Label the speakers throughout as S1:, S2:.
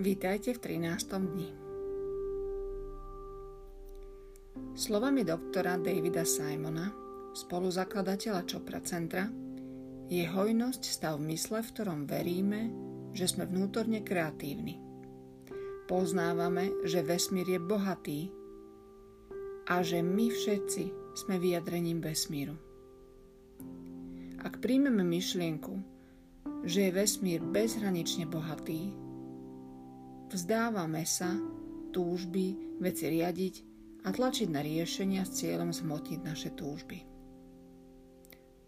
S1: Vítajte v 13. dni. Slovami doktora Davida Simona, spoluzakladateľa Čopra Centra, je hojnosť stav mysle, v ktorom veríme, že sme vnútorne kreatívni. Poznávame, že vesmír je bohatý a že my všetci sme vyjadrením vesmíru. Ak príjmeme myšlienku, že je vesmír bezhranične bohatý, Vzdávame sa túžby veci riadiť a tlačiť na riešenia s cieľom zmotniť naše túžby.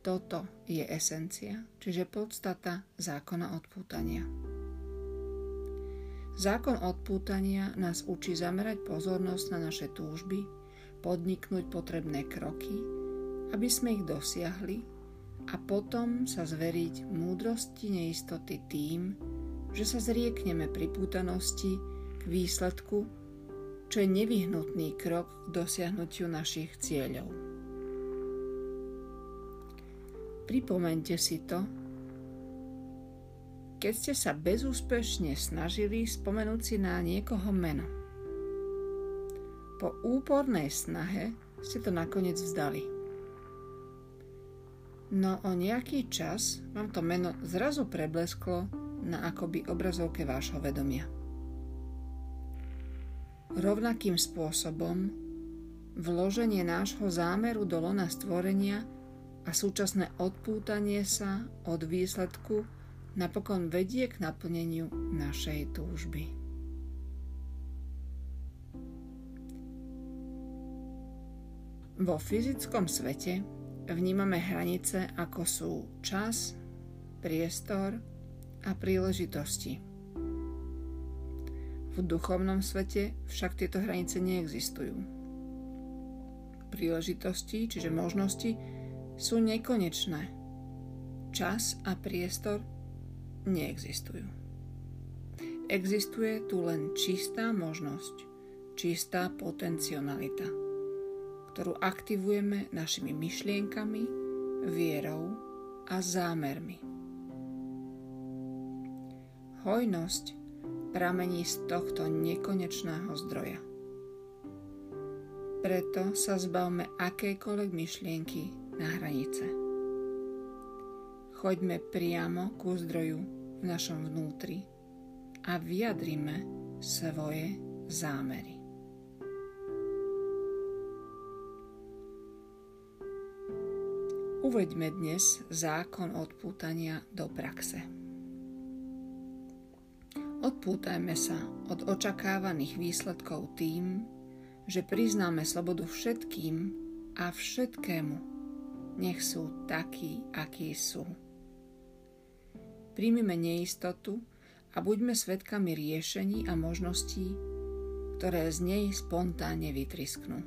S1: Toto je esencia, čiže podstata zákona odpútania. Zákon odpútania nás učí zamerať pozornosť na naše túžby, podniknúť potrebné kroky, aby sme ich dosiahli a potom sa zveriť múdrosti neistoty tým, že sa zriekneme pripútanosti k výsledku, čo je nevyhnutný krok k dosiahnutiu našich cieľov. Pripomente si to, keď ste sa bezúspešne snažili spomenúť si na niekoho meno. Po úpornej snahe ste to nakoniec vzdali. No o nejaký čas vám to meno zrazu preblesklo na akoby obrazovke vášho vedomia. Rovnakým spôsobom vloženie nášho zámeru do lona stvorenia a súčasné odpútanie sa od výsledku napokon vedie k naplneniu našej túžby. Vo fyzickom svete vnímame hranice ako sú čas, priestor a príležitosti. V duchovnom svete však tieto hranice neexistujú. Príležitosti, čiže možnosti, sú nekonečné. Čas a priestor neexistujú. Existuje tu len čistá možnosť, čistá potencialita, ktorú aktivujeme našimi myšlienkami, vierou a zámermi. Hojnosť pramení z tohto nekonečného zdroja. Preto sa zbavme akejkoľvek myšlienky na hranice. Choďme priamo ku zdroju v našom vnútri a vyjadrime svoje zámery. Uveďme dnes zákon odpútania do praxe. Odpútajme sa od očakávaných výsledkov tým, že priznáme slobodu všetkým a všetkému, nech sú takí, akí sú. Príjmime neistotu a buďme svetkami riešení a možností, ktoré z nej spontánne vytrisknú.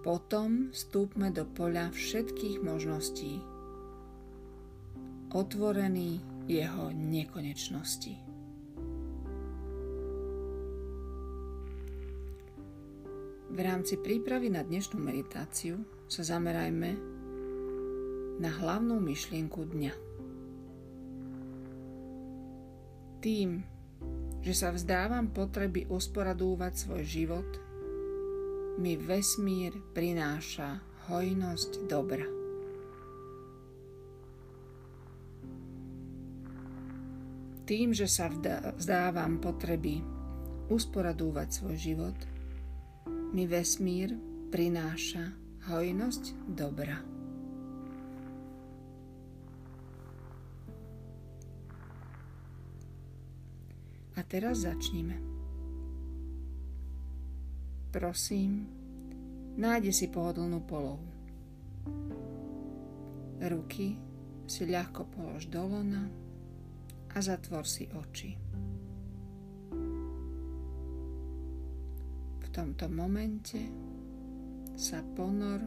S1: Potom vstúpme do poľa všetkých možností. Otvorený jeho nekonečnosti. V rámci prípravy na dnešnú meditáciu sa zamerajme na hlavnú myšlienku dňa. Tým, že sa vzdávam potreby usporadúvať svoj život, mi vesmír prináša hojnosť dobra. Tým, že sa vzdávam potreby usporadúvať svoj život, mi vesmír prináša hojnosť dobra. A teraz začnime. Prosím, nájde si pohodlnú polohu. Ruky si ľahko polož do lona a zatvor si oči. V tomto momente sa ponor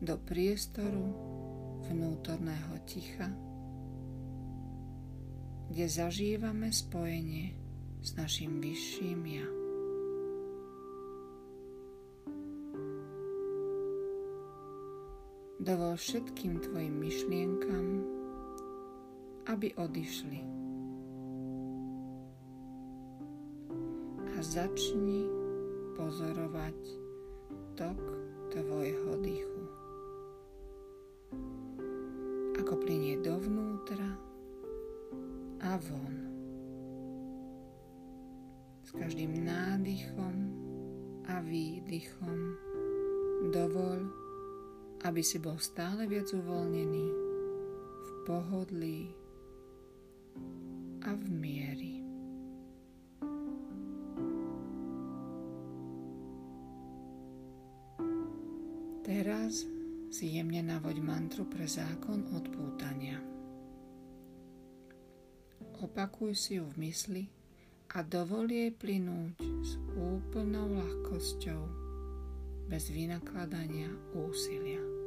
S1: do priestoru vnútorného ticha, kde zažívame spojenie s našim vyšším ja. Dovol všetkým tvojim myšlienkam aby odišli. začni pozorovať tok tvojho dýchu. Ako plinie dovnútra a von. S každým nádychom a výdychom dovol, aby si bol stále viac uvoľnený v pohodlí a v miery. Teraz si jemne navoď mantru pre zákon odpútania. Opakuj si ju v mysli a dovol jej plynúť s úplnou ľahkosťou, bez vynakladania úsilia.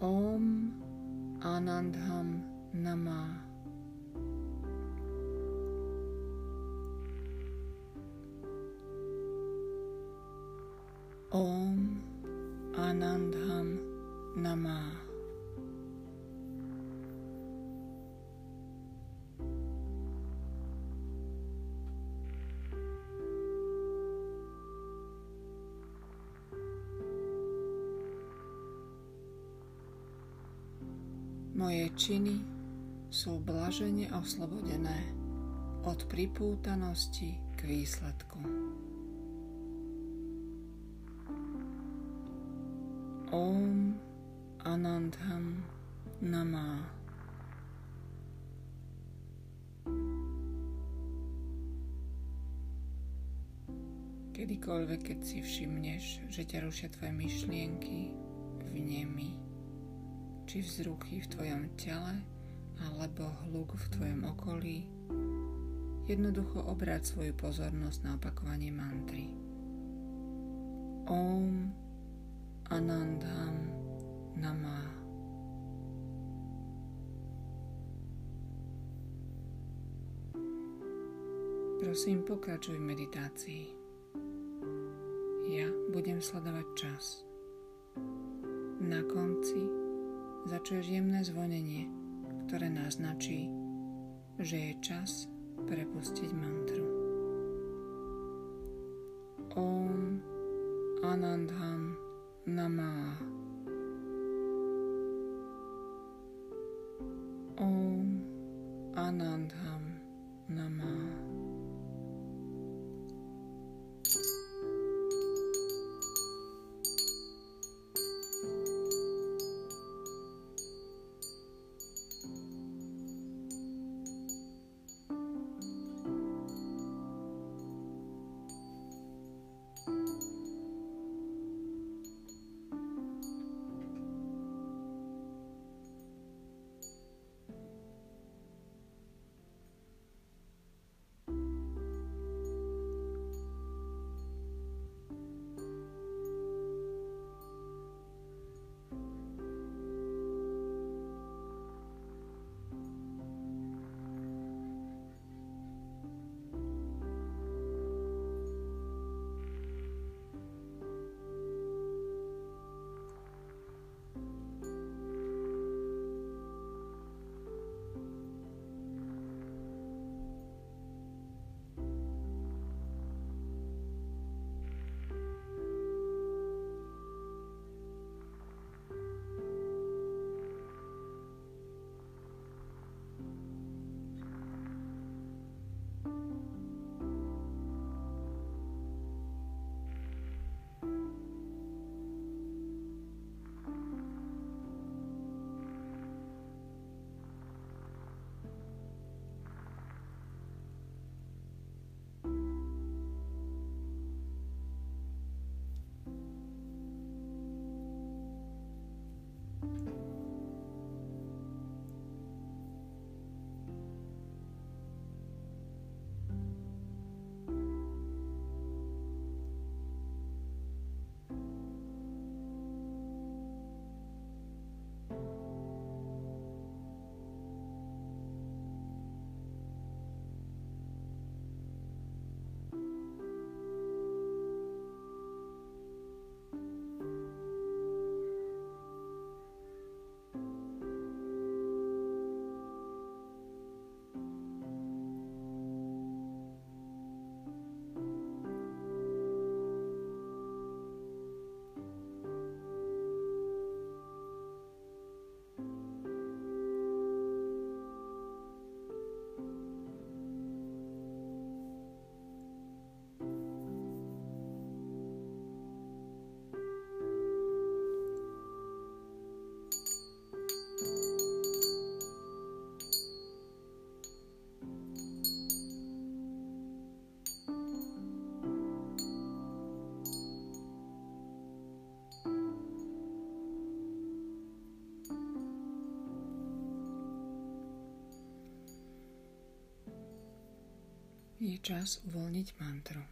S1: Om Anandham Namah Om Anandham Namah. Činy sú blažene oslobodené od pripútanosti k výsledku. Om Anandham Nama. Kedykoľvek, keď si všimneš, že ťa rušia tvoje myšlienky, vnemy, či vzruchy v tvojom tele, alebo hluk v tvojom okolí, jednoducho obráť svoju pozornosť na opakovanie mantry. Om Anandam Nama. Prosím, pokračuj v meditácii. Ja budem sledovať čas. Na konci začuješ jemné zvonenie, ktoré naznačí, že je čas prepustiť mantru. Om Anandham Nama. Om Anandham Namah. Je čas uvoľniť mantru.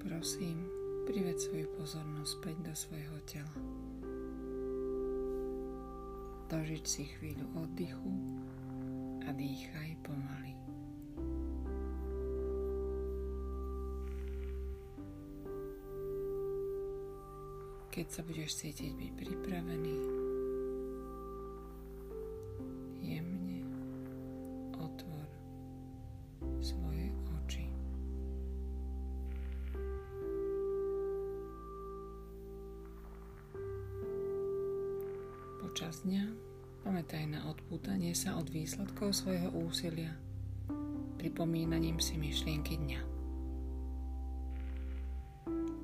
S1: Prosím, prived svoju pozornosť späť do svojho tela. Dožiť si chvíľu oddychu a dýchaj pomaly. Keď sa budeš cítiť byť pripravený, svoje oči. Počas dňa pamätaj na odpútanie sa od výsledkov svojho úsilia pripomínaním si myšlienky dňa.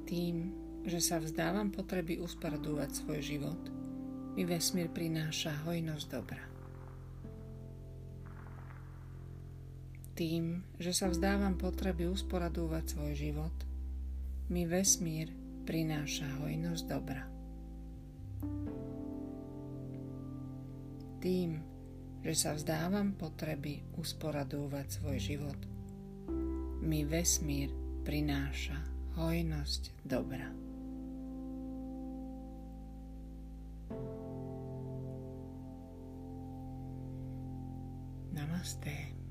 S1: Tým, že sa vzdávam potreby usporadúvať svoj život, mi vesmír prináša hojnosť dobra. Tým, že sa vzdávam potreby usporadúvať svoj život, mi vesmír prináša hojnosť dobra. Tým, že sa vzdávam potreby usporadúvať svoj život, mi vesmír prináša hojnosť dobra. Namaste.